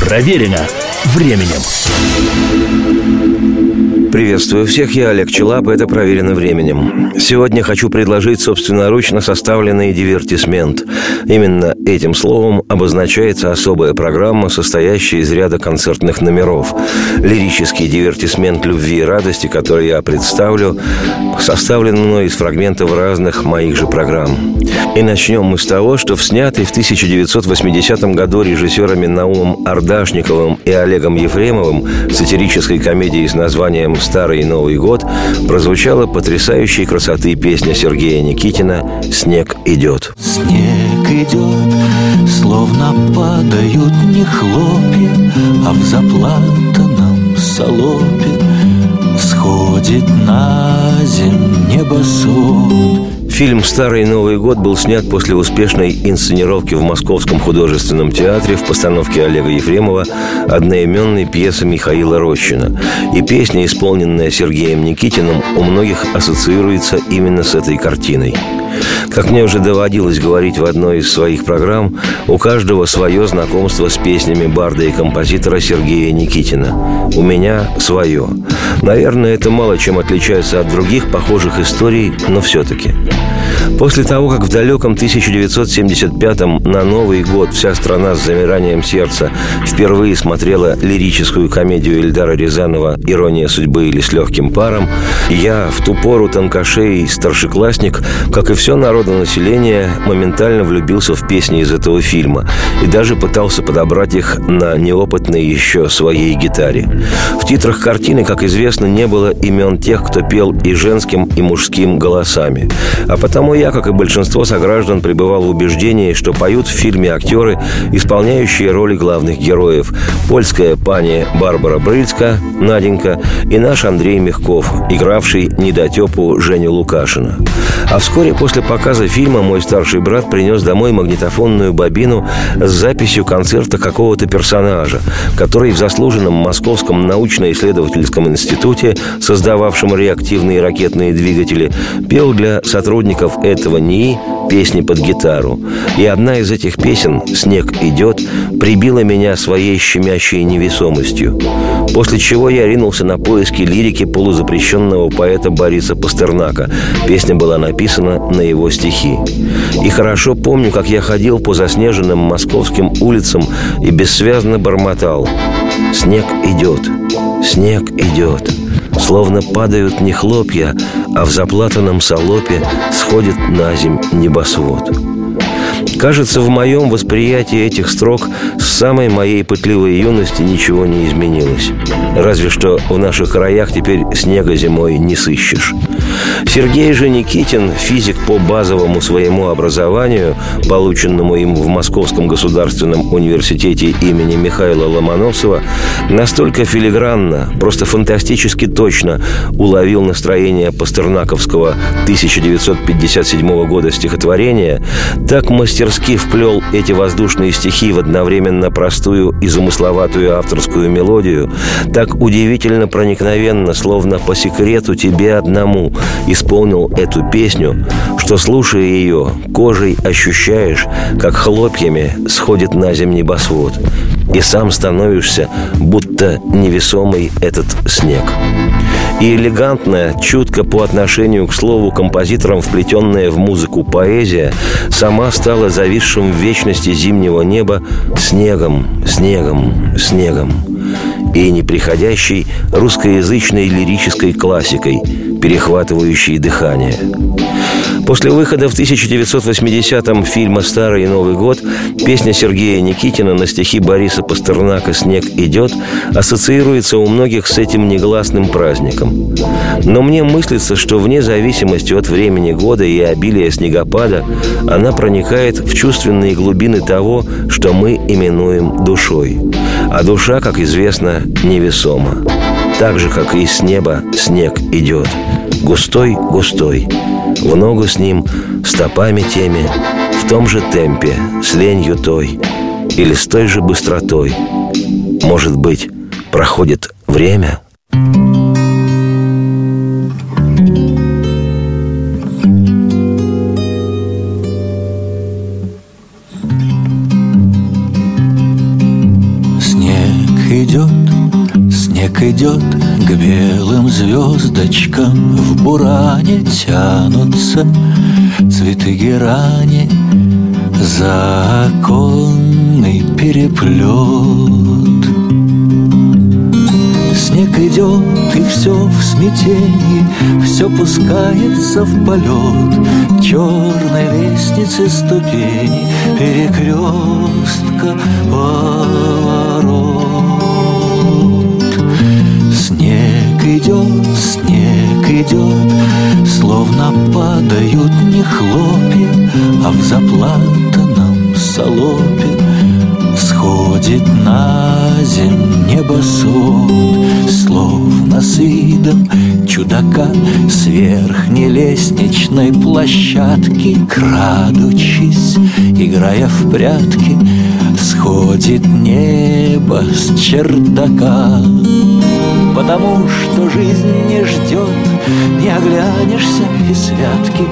Проверено временем. Приветствую всех, я Олег Челап, это «Проверено временем». Сегодня хочу предложить собственноручно составленный дивертисмент. Именно этим словом обозначается особая программа, состоящая из ряда концертных номеров. Лирический дивертисмент любви и радости, который я представлю, составлен мной из фрагментов разных моих же программ. И начнем мы с того, что в снятой в 1980 году режиссерами Наумом Ардашниковым и Олегом Ефремовым сатирической комедии с названием «Старый Новый год» прозвучала потрясающей красоты песня Сергея Никитина «Снег идет». Снег идет, словно падают не хлопья, а в заплатанном солопе сходит на земь небосвод. Фильм «Старый Новый год» был снят после успешной инсценировки в Московском художественном театре в постановке Олега Ефремова одноименной пьесы Михаила Рощина. И песня, исполненная Сергеем Никитиным, у многих ассоциируется именно с этой картиной. Как мне уже доводилось говорить в одной из своих программ, у каждого свое знакомство с песнями барда и композитора Сергея Никитина. У меня свое. Наверное, это мало чем отличается от других похожих историй, но все-таки. После того, как в далеком 1975-м на Новый год вся страна с замиранием сердца впервые смотрела лирическую комедию Эльдара Рязанова «Ирония судьбы» или «С легким паром», я в ту пору тонкошей старшеклассник, как и все народонаселение, моментально влюбился в песни из этого фильма и даже пытался подобрать их на неопытной еще своей гитаре. В титрах картины, как известно, не было имен тех, кто пел и женским, и мужским голосами. А потому я, как и большинство сограждан, пребывал в убеждении, что поют в фильме актеры, исполняющие роли главных героев. Польская пани Барбара Брыльска, Наденька, и наш Андрей Мягков, игравший недотепу Женю Лукашина. А вскоре после показа фильма мой старший брат принес домой магнитофонную бобину с записью концерта какого-то персонажа, который в заслуженном Московском научно-исследовательском институте, создававшем реактивные ракетные двигатели, пел для сотрудников этого НИИ песни под гитару. И одна из этих песен «Снег идет» прибила меня своей щемящей невесомостью. После чего я ринулся на поиски лирики полузапрещенного поэта Бориса Пастернака. Песня была написана на его стихи. И хорошо помню, как я ходил по заснеженным московским улицам и бессвязно бормотал «Снег идет, снег идет». Словно падают не хлопья, а в заплатанном солопе сходит на земь небосвод. Кажется, в моем восприятии этих строк с самой моей пытливой юности ничего не изменилось. Разве что в наших краях теперь снега зимой не сыщешь. Сергей же Никитин, физик по базовому своему образованию, полученному им в Московском государственном университете имени Михаила Ломоносова, настолько филигранно, просто фантастически точно уловил настроение пастернаковского 1957 года стихотворения, так мастерски вплел эти воздушные стихи в одновременно простую и замысловатую авторскую мелодию, так удивительно проникновенно, словно по секрету тебе одному, исполнил эту песню, что, слушая ее, кожей ощущаешь, как хлопьями сходит на земь небосвод, и сам становишься, будто невесомый этот снег. И элегантная, чутко по отношению к слову композиторам вплетенная в музыку поэзия сама стала зависшим в вечности зимнего неба снегом, снегом, снегом и неприходящей русскоязычной лирической классикой, перехватывающей дыхание. После выхода в 1980-м фильма «Старый Новый год» песня Сергея Никитина на стихи Бориса Пастернака «Снег идет» ассоциируется у многих с этим негласным праздником. Но мне мыслится, что вне зависимости от времени года и обилия снегопада она проникает в чувственные глубины того, что мы именуем душой. А душа, как известно, невесома. Так же, как и с неба снег идет. Густой-густой в ногу с ним, стопами теми, в том же темпе, с ленью той, или с той же быстротой. Может быть, проходит время — идет, снег идет К белым звездочкам. В буране тянутся Цветы герани. Законный переплет. Снег идет, и все в смятении Все пускается в полет. Черной лестницы ступени Перекрестка поворот идет, снег идет Словно падают не хлопья А в заплатанном салопе Сходит на земь небосвод Словно с видом чудака С верхней лестничной площадки Крадучись, играя в прятки Сходит небо с чердака Потому что жизнь не ждет. Не оглянешься и святки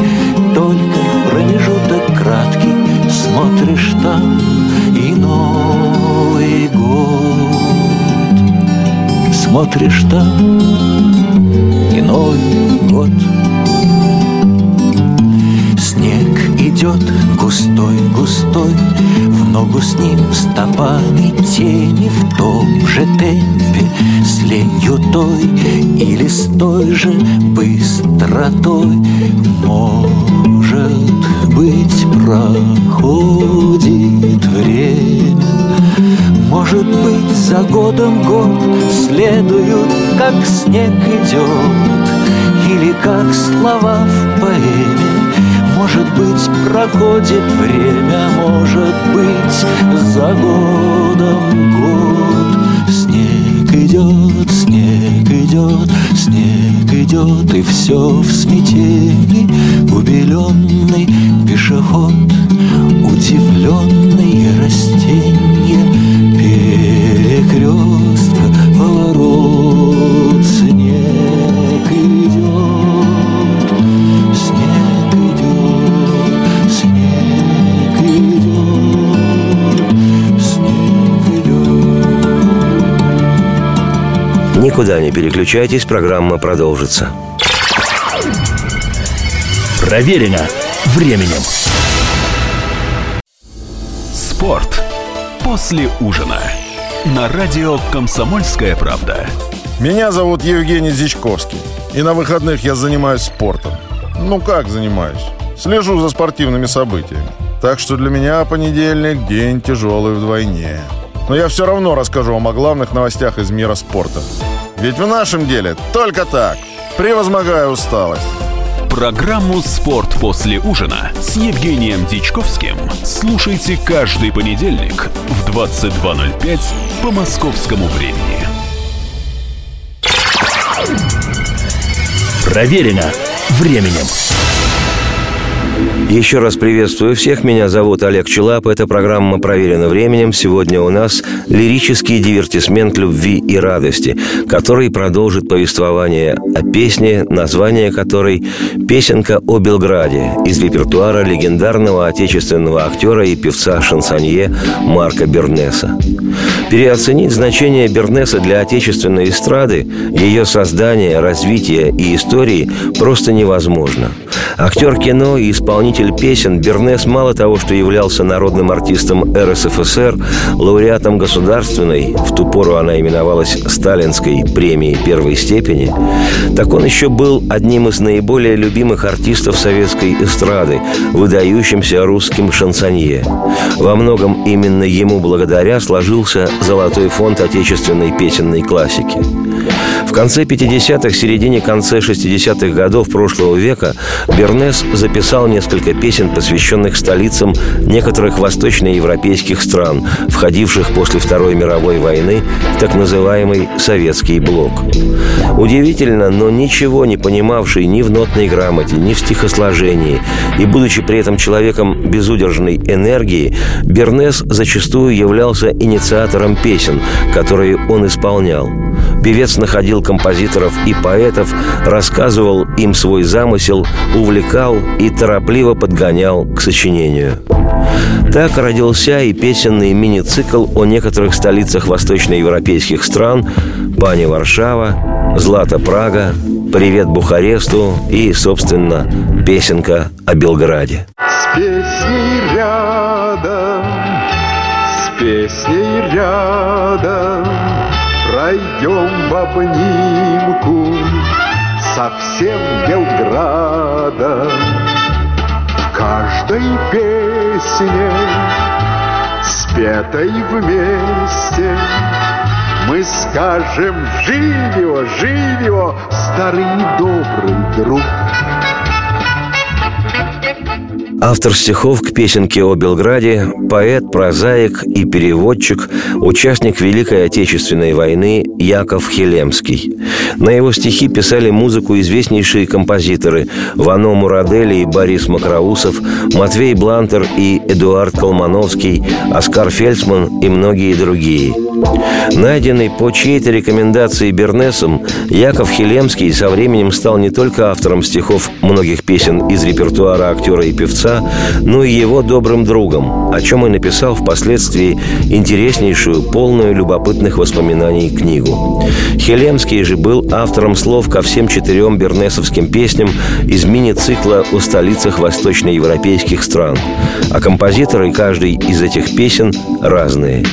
Только промежуток краткий Смотришь там и Новый год. Смотришь там и Новый год. Снег идет густой-густой В ногу с ним стопами тени В том же темпе с ленью той Или с той же быстротой. Может быть, проходит время Может быть, за годом год Следуют, как снег идет Или как слова в поэме может быть, проходит время, может быть, за годом год. Снег идет, снег идет, снег идет, и все в смятении. Убеленный пешеход, удивленные растения, перекрестка, поворот, Никуда не переключайтесь, программа продолжится. Проверено временем. Спорт после ужина. На радио «Комсомольская правда». Меня зовут Евгений Зичковский. И на выходных я занимаюсь спортом. Ну как занимаюсь? Слежу за спортивными событиями. Так что для меня понедельник день тяжелый вдвойне. Но я все равно расскажу вам о главных новостях из мира спорта. Ведь в нашем деле только так. Превозмогая усталость. Программу «Спорт после ужина» с Евгением Дичковским слушайте каждый понедельник в 22.05 по московскому времени. Проверено временем. Еще раз приветствую всех. Меня зовут Олег Челап. Эта программа «Проверена временем». Сегодня у нас лирический дивертисмент любви и радости, который продолжит повествование о песне, название которой «Песенка о Белграде» из репертуара легендарного отечественного актера и певца-шансонье Марка Бернеса. Переоценить значение Бернеса для отечественной эстрады, ее создания, развития и истории просто невозможно. Актер кино и исполнитель песен Бернес мало того, что являлся народным артистом РСФСР, лауреатом государственной, в ту пору она именовалась Сталинской премии первой степени, так он еще был одним из наиболее любимых артистов советской эстрады, выдающимся русским шансонье. Во многом именно ему благодаря сложился золотой фонд отечественной песенной классики. В конце 50-х, середине конце 60-х годов прошлого века Бернес записал несколько песен, посвященных столицам некоторых восточноевропейских стран, входивших после Второй мировой войны в так называемый «советский блок». Удивительно, но ничего не понимавший ни в нотной грамоте, ни в стихосложении, и будучи при этом человеком безудержной энергии, Бернес зачастую являлся инициатором песен, которые он исполнял. Певец Отец находил композиторов и поэтов, рассказывал им свой замысел, увлекал и торопливо подгонял к сочинению. Так родился и песенный мини-цикл о некоторых столицах восточноевропейских стран «Пани Варшава», «Злата Прага», «Привет Бухаресту» и, собственно, песенка о Белграде. С песней рядом, с песней рядом Пройдем в обнимку совсем Белграда В каждой песне, спетой вместе мы скажем «Живо, живо, старый добрый друг!» Автор стихов к песенке о Белграде, поэт, прозаик и переводчик, участник Великой Отечественной войны Яков Хелемский. На его стихи писали музыку известнейшие композиторы Вано Мурадели и Борис Макроусов, Матвей Блантер и Эдуард Колмановский, Оскар Фельдсман и многие другие – Найденный по чьей-то рекомендации Бернесом, Яков Хелемский со временем стал не только автором стихов многих песен из репертуара актера и певца, но и его добрым другом, о чем и написал впоследствии интереснейшую, полную любопытных воспоминаний книгу. Хелемский же был автором слов ко всем четырем бернесовским песням из мини-цикла о столицах восточноевропейских стран. А композиторы каждой из этих песен разные.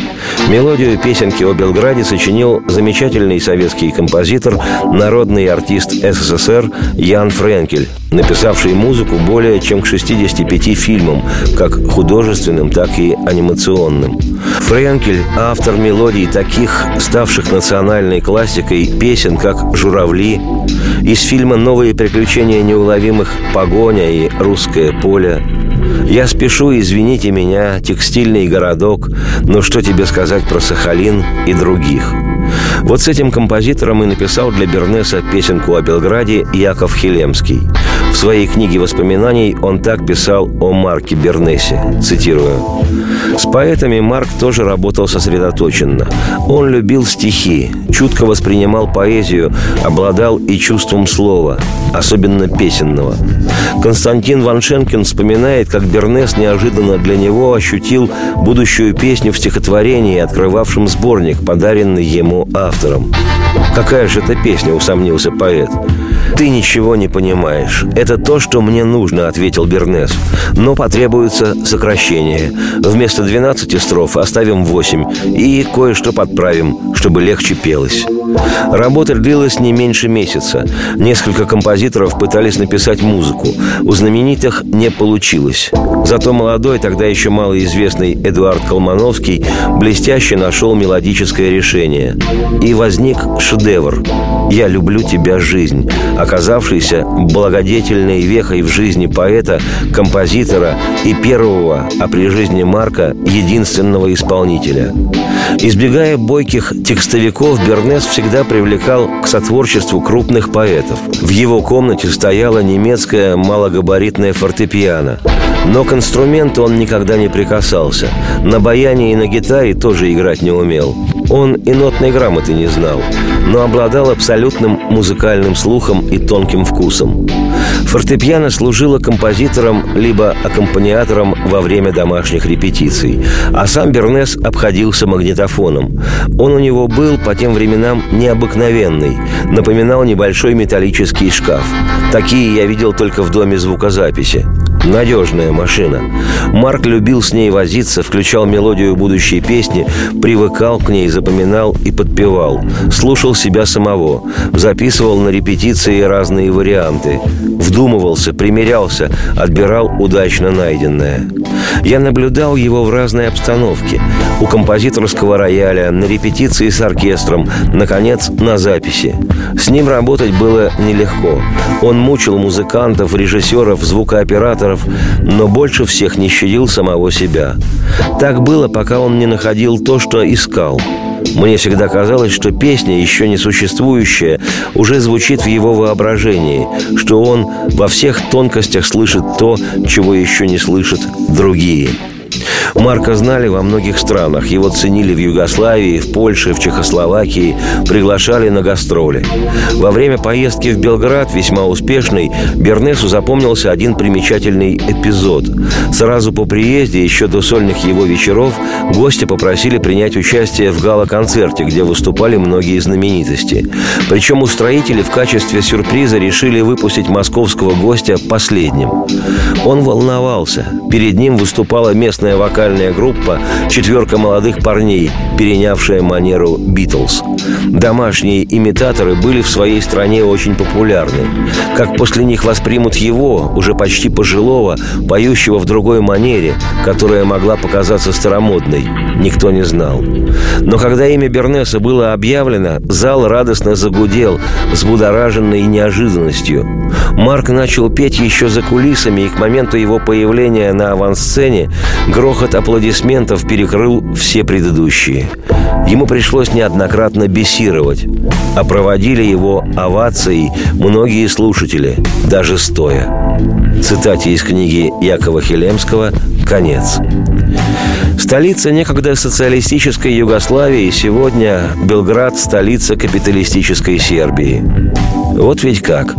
Мелодию песен песенки о Белграде сочинил замечательный советский композитор, народный артист СССР Ян Френкель, написавший музыку более чем к 65 фильмам, как художественным, так и анимационным. Френкель – автор мелодий таких, ставших национальной классикой, песен, как «Журавли», из фильма «Новые приключения неуловимых. Погоня» и «Русское поле», я спешу, извините меня, текстильный городок, но что тебе сказать про Сахалин и других? Вот с этим композитором и написал для Бернеса песенку о Белграде Яков Хелемский. В своей книге воспоминаний он так писал о Марке Бернесе, цитирую. «С поэтами Марк тоже работал сосредоточенно. Он любил стихи, чутко воспринимал поэзию, обладал и чувством слова, особенно песенного. Константин Ваншенкин вспоминает, как Бернес неожиданно для него ощутил будущую песню в стихотворении, открывавшем сборник, подаренный ему автором. «Какая же это песня?» – усомнился поэт. «Ты ничего не понимаешь. Это то, что мне нужно», — ответил Бернес. «Но потребуется сокращение. Вместо 12 строф оставим 8 и кое-что подправим, чтобы легче пелось». Работа длилась не меньше месяца. Несколько композиторов пытались написать музыку. У знаменитых не получилось. Зато молодой, тогда еще малоизвестный Эдуард Колмановский блестяще нашел мелодическое решение. И возник шедевр «Я люблю тебя, жизнь», оказавшийся благодетельной вехой в жизни поэта, композитора и первого, а при жизни Марка, единственного исполнителя. Избегая бойких текстовиков, Бернес всегда привлекал к сотворчеству крупных поэтов. В его комнате стояла немецкая малогабаритная фортепиано. Но к инструменту он никогда не прикасался. На баяне и на гитаре тоже играть не умел. Он и нотной грамоты не знал, но обладал абсолютным музыкальным слухом и тонким вкусом. Фортепиано служило композитором либо аккомпаниатором во время домашних репетиций, а сам Бернес обходился магнитофоном. Он у него был по тем временам необыкновенный, напоминал небольшой металлический шкаф. Такие я видел только в доме звукозаписи. Надежная машина. Марк любил с ней возиться, включал мелодию будущей песни, привыкал к ней, запоминал и подпевал. Слушал себя самого. Записывал на репетиции разные варианты. Вдумывался, примерялся, отбирал удачно найденное. Я наблюдал его в разной обстановке. У композиторского рояля, на репетиции с оркестром, наконец, на записи. С ним работать было нелегко. Он мучил музыкантов, режиссеров, звукооператоров, но больше всех не щадил самого себя. Так было, пока он не находил то, что искал – мне всегда казалось, что песня, еще не существующая, уже звучит в его воображении, что он во всех тонкостях слышит то, чего еще не слышат другие. Марка знали во многих странах. Его ценили в Югославии, в Польше, в Чехословакии, приглашали на гастроли. Во время поездки в Белград, весьма успешной, Бернесу запомнился один примечательный эпизод. Сразу по приезде, еще до сольных его вечеров, гости попросили принять участие в гала-концерте, где выступали многие знаменитости. Причем устроители в качестве сюрприза решили выпустить московского гостя последним. Он волновался. Перед ним выступала местная вокальная группа «Четверка молодых парней», перенявшая манеру «Битлз». Домашние имитаторы были в своей стране очень популярны. Как после них воспримут его, уже почти пожилого, поющего в другой манере, которая могла показаться старомодной, никто не знал. Но когда имя Бернеса было объявлено, зал радостно загудел, взбудораженный неожиданностью. Марк начал петь еще за кулисами, и к моменту его появления на авансцене грохот аплодисментов перекрыл все предыдущие. Ему пришлось неоднократно бесировать, а проводили его овацией многие слушатели, даже стоя. Цитате из книги Якова Хелемского «Конец». Столица некогда социалистической Югославии, сегодня Белград – столица капиталистической Сербии. Вот ведь как.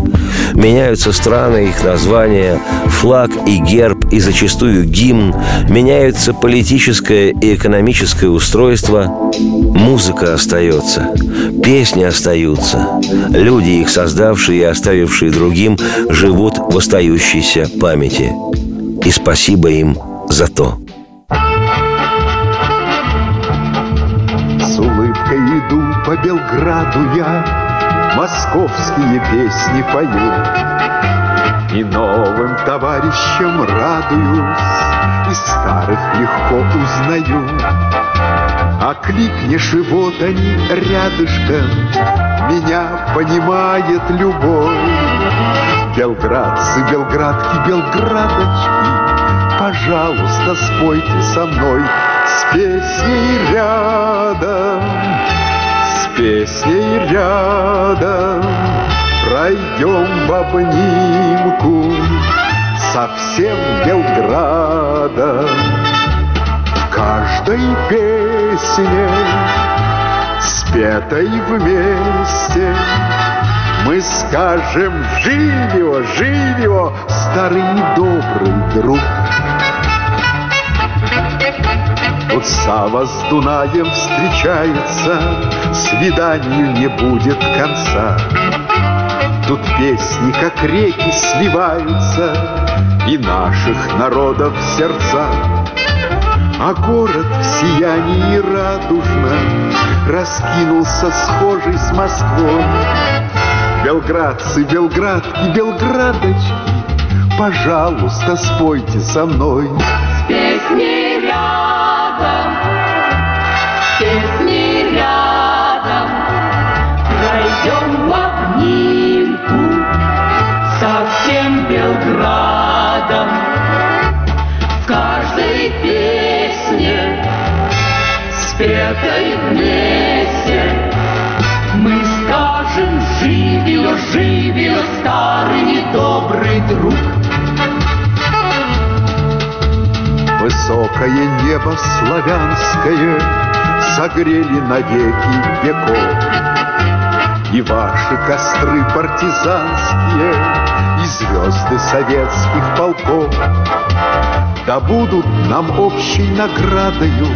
Меняются страны, их названия, флаг и герб, и зачастую гимн. Меняются политическое и экономическое устройство. Музыка остается. Песни остаются. Люди, их создавшие и оставившие другим, живут в остающейся памяти. И спасибо им за то. С улыбкой иду по Белграду я, Московские песни пою. И новым товарищам радуюсь, И старых легко узнаю. А кликнешь, и вот они рядышком, Меня понимает любовь. Белградцы, белградки, белградочки, Пожалуйста, спойте со мной с песней рядом, с песней рядом пройдем в обнимку со всем Белградом. В каждой песне, спетой вместе, мы скажем «Живио, живио, старый добрый друг!» Тут Сава с Дунаем встречается, Свиданию не будет конца. Тут песни, как реки, сливаются И наших народов сердца. А город в сиянии радужном Раскинулся схожий с Москвой. Белградцы, белградки, белградочки, Пожалуйста, спойте со мной. С песней рядом, с песней Белградом В каждой песне, спетой вместе. Мы скажем «Живио, живио, старый и добрый друг» Высокое небо славянское Согрели навеки веков ваши костры партизанские И звезды советских полков. Да будут нам общей наградою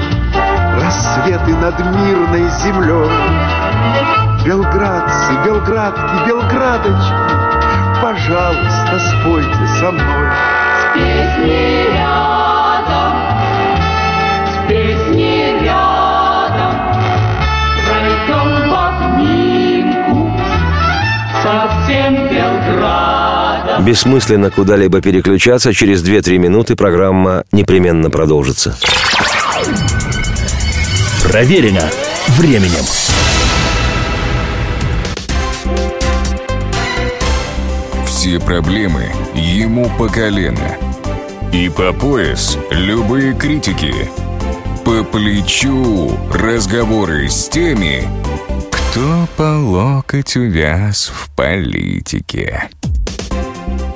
Рассветы над мирной землей. Белградцы, белградки, белградочки Пожалуйста, спойте со мной. С песней Бессмысленно куда-либо переключаться. Через 2-3 минуты программа непременно продолжится. Проверено временем. Все проблемы ему по колено. И по пояс любые критики. По плечу разговоры с теми, кто по локоть увяз в политике.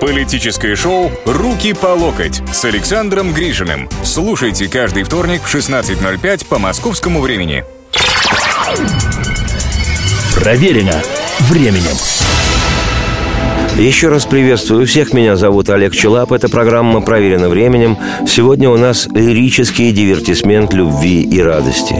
Политическое шоу «Руки по локоть» с Александром Гришиным. Слушайте каждый вторник в 16.05 по московскому времени. Проверено временем. Еще раз приветствую всех. Меня зовут Олег Челап. Эта программа проверена временем. Сегодня у нас лирический дивертисмент любви и радости.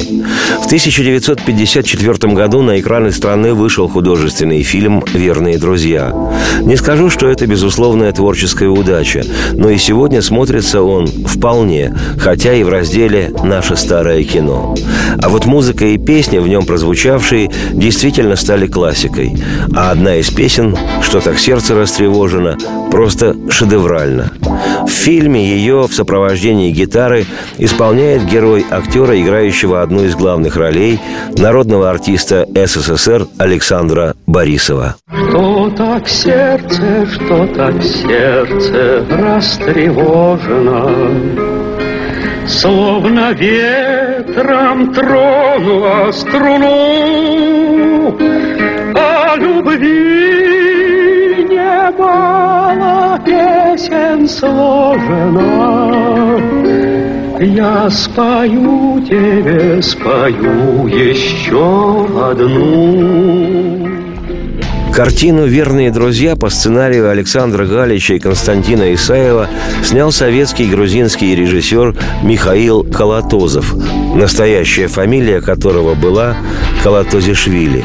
В 1954 году на экраны страны вышел художественный фильм «Верные друзья». Не скажу, что это безусловная творческая удача, но и сегодня смотрится он вполне, хотя и в разделе «Наше старое кино». А вот музыка и песни, в нем прозвучавшие, действительно стали классикой. А одна из песен «Что так сердце растревожено» просто шедеврально. В фильме ее в сопровождении гитары исполняет герой актера, играющего одну из главных ролей, народного артиста СССР Александра Борисова. Что так сердце, что так сердце растревожено, Словно ветром тронула струну, песен сложено. Я спою тебе, спою еще одну. Картину «Верные друзья» по сценарию Александра Галича и Константина Исаева снял советский грузинский режиссер Михаил Колотозов, настоящая фамилия которого была Колотозишвили.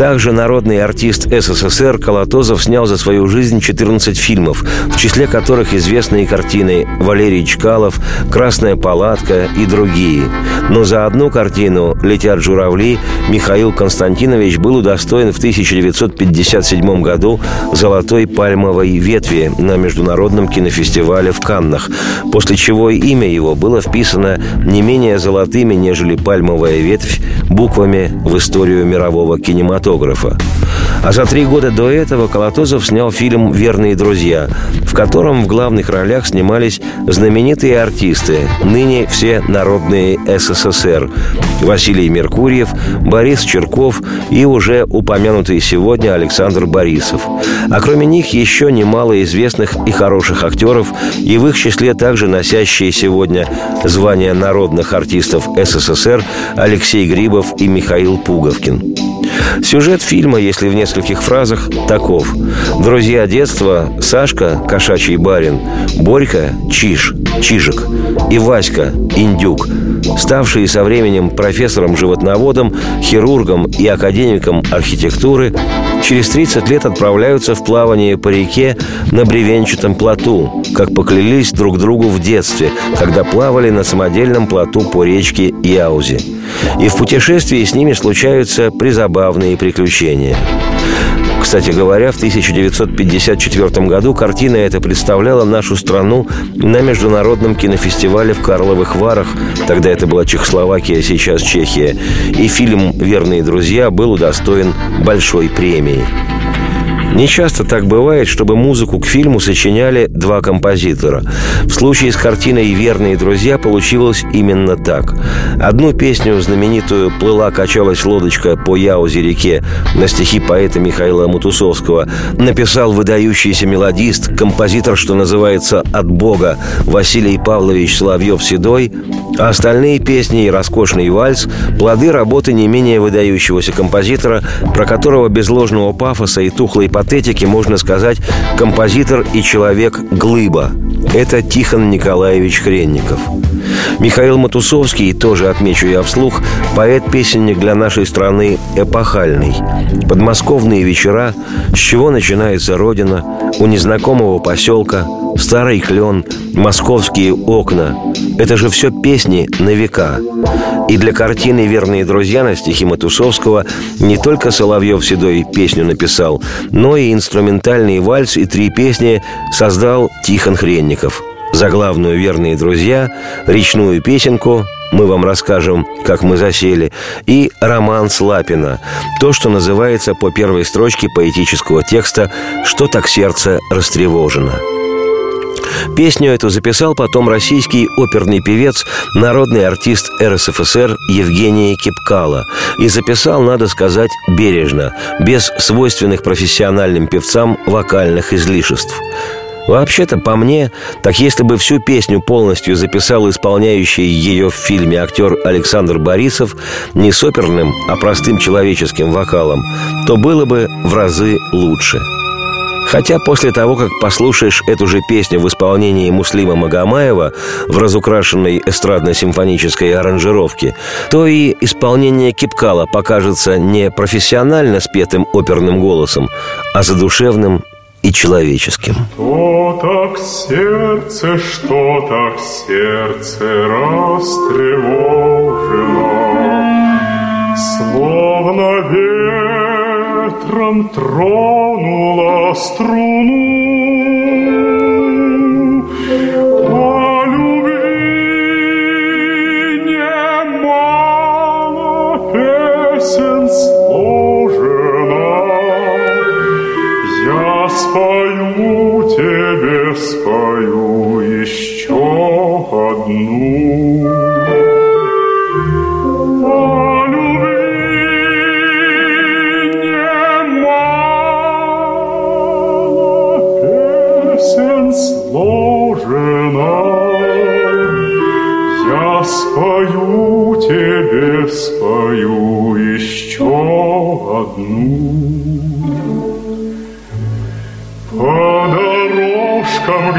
Также народный артист СССР Колотозов снял за свою жизнь 14 фильмов, в числе которых известные картины «Валерий Чкалов», «Красная палатка» и другие. Но за одну картину «Летят журавли» Михаил Константинович был удостоен в 1957 году «Золотой пальмовой ветви» на Международном кинофестивале в Каннах, после чего имя его было вписано не менее золотыми, нежели пальмовая ветвь, буквами в историю мирового кинематографа. А за три года до этого Колотозов снял фильм «Верные друзья», в котором в главных ролях снимались знаменитые артисты, ныне все народные СССР – Василий Меркурьев, Борис Черков и уже упомянутый сегодня Александр Борисов. А кроме них еще немало известных и хороших актеров, и в их числе также носящие сегодня звание народных артистов СССР Алексей Грибов и Михаил Пуговкин. Сюжет фильма, если в нескольких фразах, таков. Друзья детства – Сашка, кошачий барин, Борька – Чиж, Чижик, и Васька – Индюк, ставшие со временем профессором-животноводом, хирургом и академиком архитектуры, через 30 лет отправляются в плавание по реке на бревенчатом плоту, как поклялись друг другу в детстве, когда плавали на самодельном плоту по речке Яузи. И в путешествии с ними случаются призабавные приключения. Кстати говоря, в 1954 году картина эта представляла нашу страну на Международном кинофестивале в Карловых Варах. Тогда это была Чехословакия, сейчас Чехия. И фильм «Верные друзья» был удостоен большой премии. Не часто так бывает, чтобы музыку к фильму сочиняли два композитора. В случае с картиной «Верные друзья» получилось именно так. Одну песню, знаменитую «Плыла, качалась лодочка по Яузе реке» на стихи поэта Михаила Мутусовского написал выдающийся мелодист, композитор, что называется «От Бога» Василий Павлович Соловьев-Седой, а остальные песни и роскошный вальс – плоды работы не менее выдающегося композитора, про которого без ложного пафоса и тухлой патетики можно сказать композитор и человек глыба. Это Тихон Николаевич Хренников. Михаил Матусовский, тоже отмечу я вслух, поэт-песенник для нашей страны эпохальный. Подмосковные вечера, с чего начинается Родина, у незнакомого поселка, старый клен, московские окна. Это же все песни на века. И для картины «Верные друзья» на стихи Матусовского не только Соловьев Седой песню написал, но и инструментальный вальс и три песни создал Тихон Хренников – заглавную «Верные друзья», речную песенку мы вам расскажем, как мы засели, и роман Слапина, то, что называется по первой строчке поэтического текста «Что так сердце растревожено». Песню эту записал потом российский оперный певец, народный артист РСФСР Евгений Кипкала. И записал, надо сказать, бережно, без свойственных профессиональным певцам вокальных излишеств. Вообще-то, по мне, так если бы всю песню полностью записал исполняющий ее в фильме актер Александр Борисов не с оперным, а простым человеческим вокалом, то было бы в разы лучше – Хотя после того, как послушаешь эту же песню в исполнении Муслима Магомаева в разукрашенной эстрадно-симфонической аранжировке, то и исполнение Кипкала покажется не профессионально спетым оперным голосом, а задушевным и человеческим. Что так сердце, что так сердце растревожено, словно ветром тронула струну. дорожкам,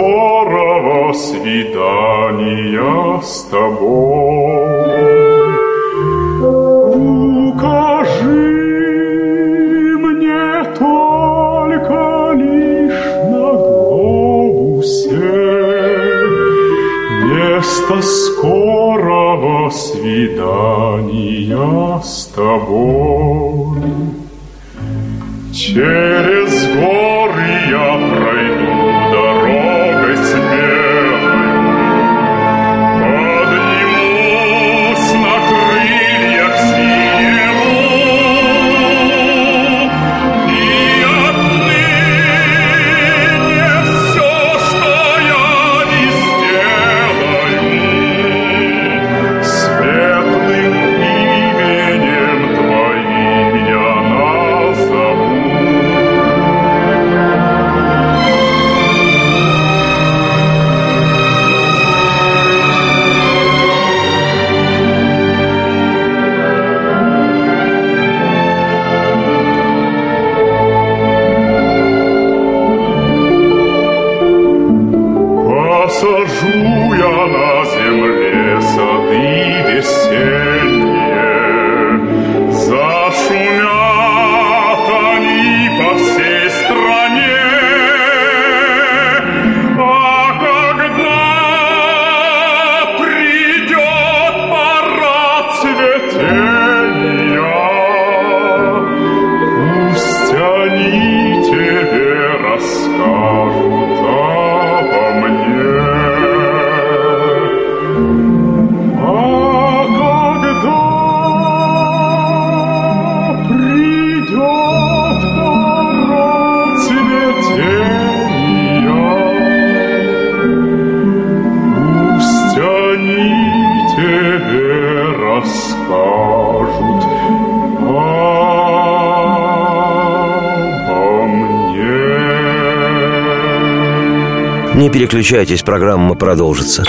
скорого свидания с тобой. Укажи мне только лишь на глобусе Место скорого свидания с тобой. Через горы я пройду descer. Не переключайтесь, программа продолжится.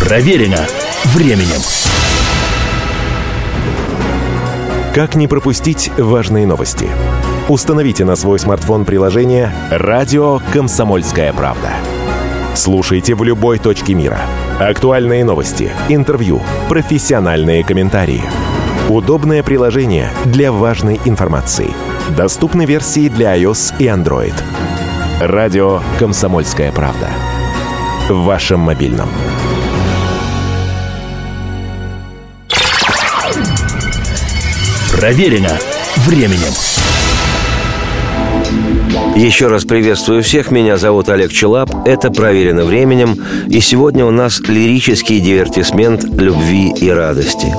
Проверено временем. Как не пропустить важные новости? Установите на свой смартфон приложение «Радио Комсомольская правда». Слушайте в любой точке мира. Актуальные новости, интервью, профессиональные комментарии. Удобное приложение для важной информации. Доступны версии для iOS и Android. Радио «Комсомольская правда». В вашем мобильном. Проверено временем. Еще раз приветствую всех. Меня зовут Олег Челап. Это «Проверено временем». И сегодня у нас лирический дивертисмент любви и радости.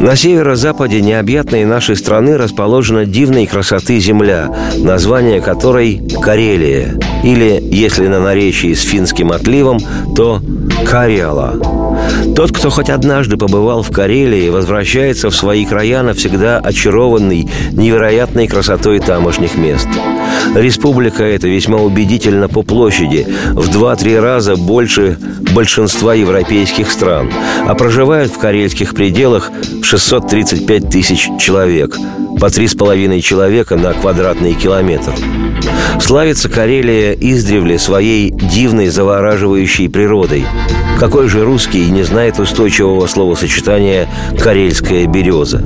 На северо-западе необъятной нашей страны расположена дивной красоты земля, название которой Карелия, или, если на наречии с финским отливом, то Кариала. Тот, кто хоть однажды побывал в Карелии, возвращается в свои края навсегда очарованный невероятной красотой тамошних мест. Республика эта весьма убедительна по площади, в 2-3 раза больше большинства европейских стран, а проживают в карельских пределах 635 тысяч человек, по 3,5 человека на квадратный километр. Славится Карелия издревле своей дивной завораживающей природой. Какой же русский не знает устойчивого словосочетания «карельская береза»?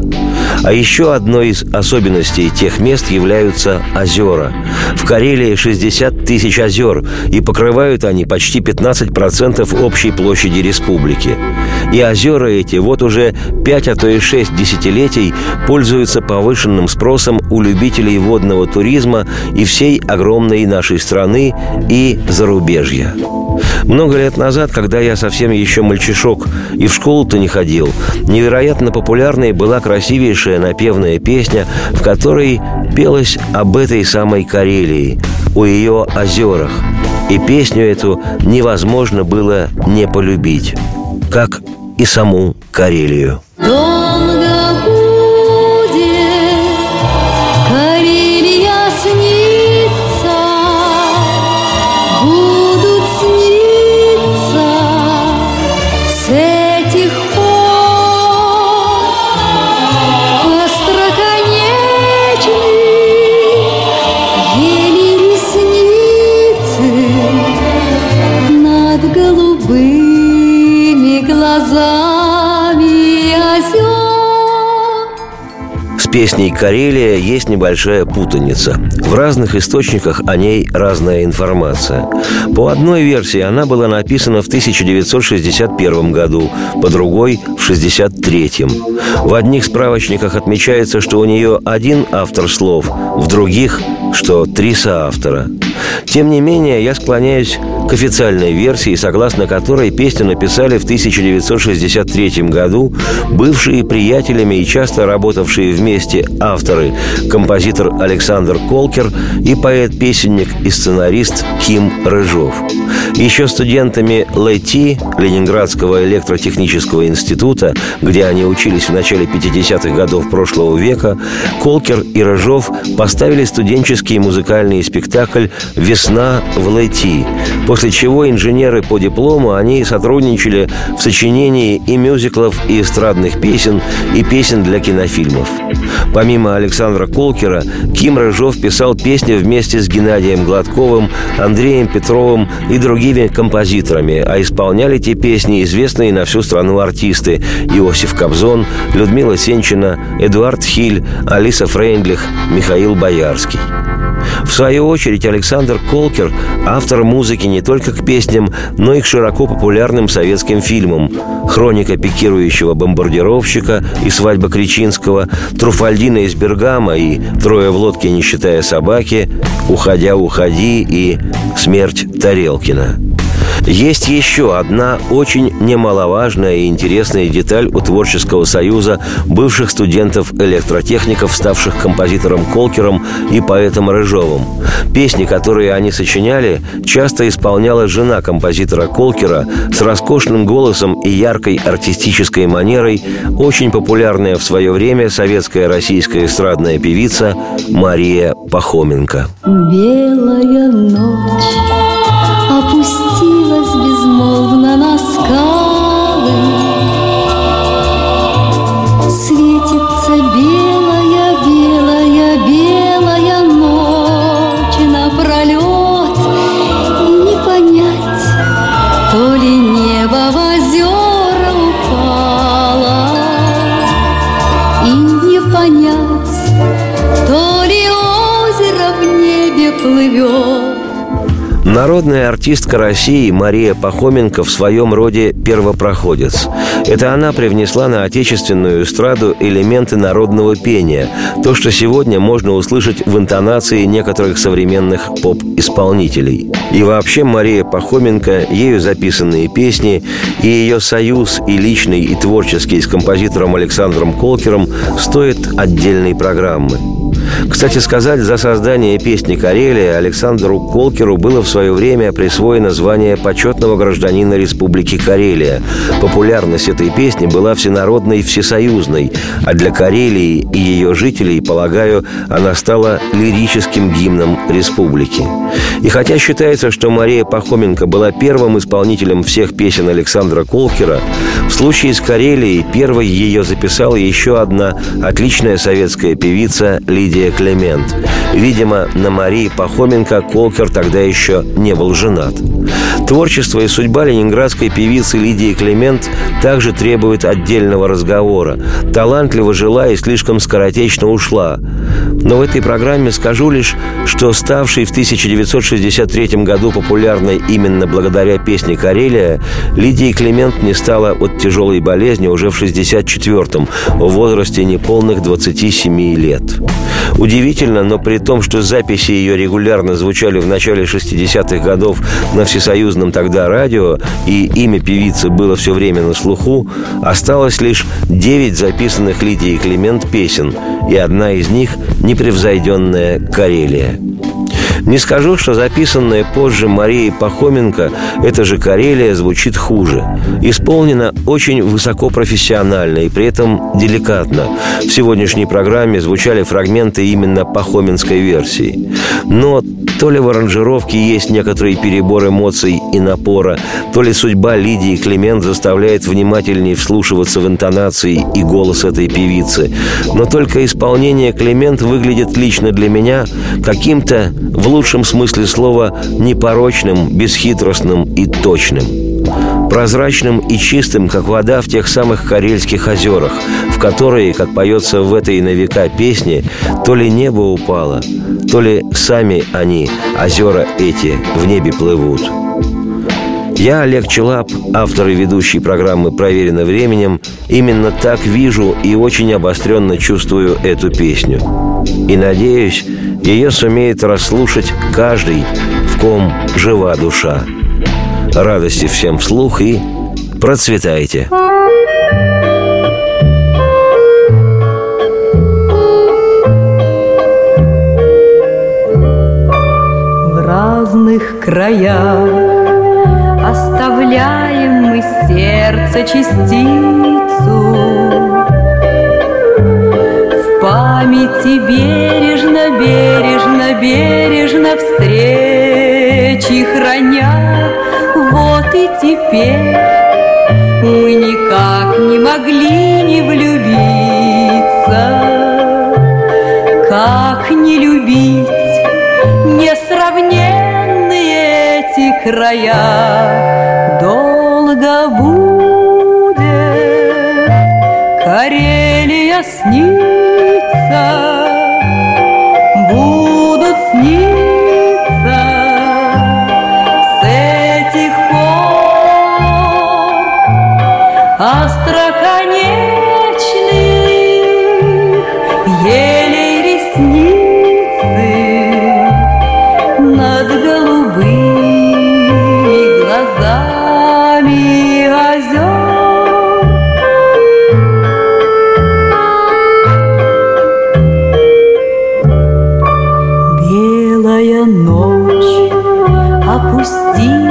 А еще одной из особенностей тех мест являются озера. В Карелии 60 тысяч озер, и покрывают они почти 15% общей площади республики. И озера эти вот уже 5, а то и 6 десятилетий пользуются повышенным спросом у любителей водного туризма и всей огромной нашей страны и зарубежья. Много лет назад, когда я совсем еще мальчишок и в школу-то не ходил, невероятно популярной была красивейшая напевная песня, в которой пелось об этой самой Карелии, о ее озерах. И песню эту невозможно было не полюбить, как и саму Карелию. Песней «Карелия» есть небольшая путаница. В разных источниках о ней разная информация. По одной версии она была написана в 1961 году, по другой – в 1963. В одних справочниках отмечается, что у нее один автор слов, в других – что три соавтора. Тем не менее, я склоняюсь к официальной версии, согласно которой песню написали в 1963 году бывшие приятелями и часто работавшие вместе авторы, композитор Александр Колкер и поэт-песенник и сценарист Ким Рыжов. Еще студентами ЛЭТИ, Ленинградского электротехнического института, где они учились в начале 50-х годов прошлого века, Колкер и Рыжов поставили студенческий музыкальный спектакль «Весна в ЛЭТИ», после чего инженеры по диплому они сотрудничали в сочинении и мюзиклов, и эстрадных песен, и песен для кинофильмов. Помимо Александра Колкера, Ким Рыжов писал песни вместе с Геннадием Гладковым, Андреем Петровым и другими композиторами, а исполняли те песни известные на всю страну артисты Иосиф Кобзон, Людмила Сенчина, Эдуард Хиль, Алиса Фрейндлих, Михаил Боярский. В свою очередь Александр Колкер – автор музыки не только к песням, но и к широко популярным советским фильмам «Хроника пикирующего бомбардировщика» и «Свадьба Кричинского», «Труфальдина из Бергама» и «Трое в лодке, не считая собаки», «Уходя, уходи» и «Смерть Тарелкина». Есть еще одна очень немаловажная и интересная деталь у Творческого союза бывших студентов-электротехников, ставших композитором Колкером и поэтом Рыжовым. Песни, которые они сочиняли, часто исполняла жена композитора Колкера с роскошным голосом и яркой артистической манерой, очень популярная в свое время советская российская эстрадная певица Мария Пахоменко. Белая ночь опустилась безмолвно на скалы. Светится белая, Народная артистка России Мария Пахоменко в своем роде первопроходец. Это она привнесла на отечественную эстраду элементы народного пения, то, что сегодня можно услышать в интонации некоторых современных поп-исполнителей. И вообще Мария Пахоменко, ею записанные песни и ее союз и личный, и творческий с композитором Александром Колкером стоят отдельной программы. Кстати сказать, за создание песни «Карелия» Александру Колкеру было в свое время присвоено звание почетного гражданина Республики Карелия. Популярность этой песни была всенародной и всесоюзной, а для Карелии и ее жителей, полагаю, она стала лирическим гимном республики. И хотя считается, что Мария Пахоменко была первым исполнителем всех песен Александра Колкера, в случае с Карелией первой ее записала еще одна отличная советская певица Лидия Клемент. Видимо, на Марии Пахоменко Колкер тогда еще не был женат. Творчество и судьба ленинградской певицы Лидии Клемент также требует отдельного разговора. Талантливо жила и слишком скоротечно ушла. Но в этой программе скажу лишь, что ставшей в 1963 году популярной именно благодаря песне «Карелия», Лидии Клемент не стала от тяжелой болезни уже в 64-м, в возрасте неполных 27 лет. Удивительно, но при том, что записи ее регулярно звучали в начале 60-х годов на всесоюзном тогда радио, и имя певицы было все время на слуху, осталось лишь 9 записанных Лидией Климент песен, и одна из них – непревзойденная «Карелия». Не скажу, что записанная позже Марией Пахоменко «Это же Карелия» звучит хуже. Исполнена очень высокопрофессионально и при этом деликатно. В сегодняшней программе звучали фрагменты именно пахоменской версии. Но то ли в аранжировке есть некоторый перебор эмоций и напора, то ли судьба Лидии Климент заставляет внимательнее вслушиваться в интонации и голос этой певицы. Но только исполнение Климент выглядит лично для меня каким-то, в лучшем смысле слова, непорочным, бесхитростным и точным прозрачным и чистым, как вода в тех самых Карельских озерах, в которые, как поется в этой на века песне, то ли небо упало, то ли сами они, озера эти, в небе плывут. Я, Олег Челап, автор и ведущий программы «Проверено временем», именно так вижу и очень обостренно чувствую эту песню. И надеюсь, ее сумеет расслушать каждый, в ком жива душа. Радости всем вслух и процветайте! В разных краях Оставляем мы сердце частицу. В памяти бережно, бережно, бережно Встречи храня. Вот и теперь Мы никак не могли не влюбиться. Как не любить несравненные эти края Карелия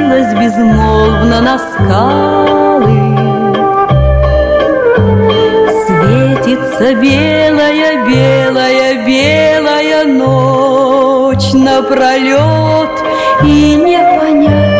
покосилась безмолвно на скалы. Светится белая, белая, белая ночь напролет, И не понять,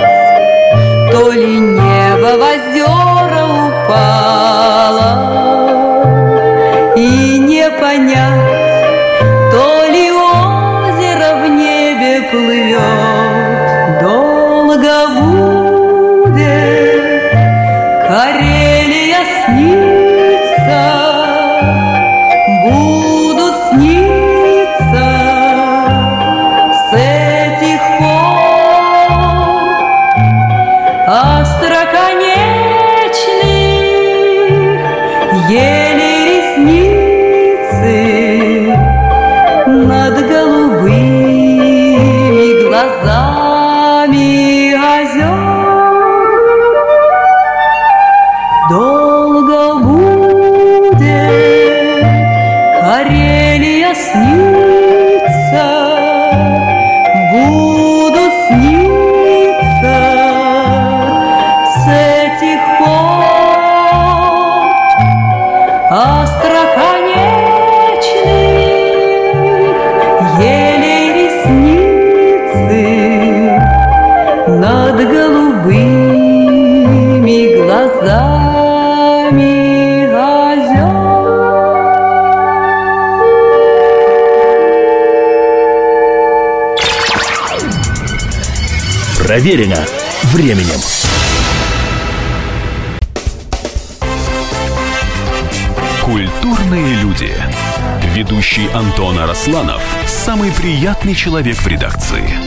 глазами озер. Проверено временем. Культурные люди. Ведущий Антон Арасланов – самый приятный человек в редакции.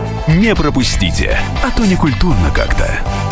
Не пропустите, а то не культурно как-то.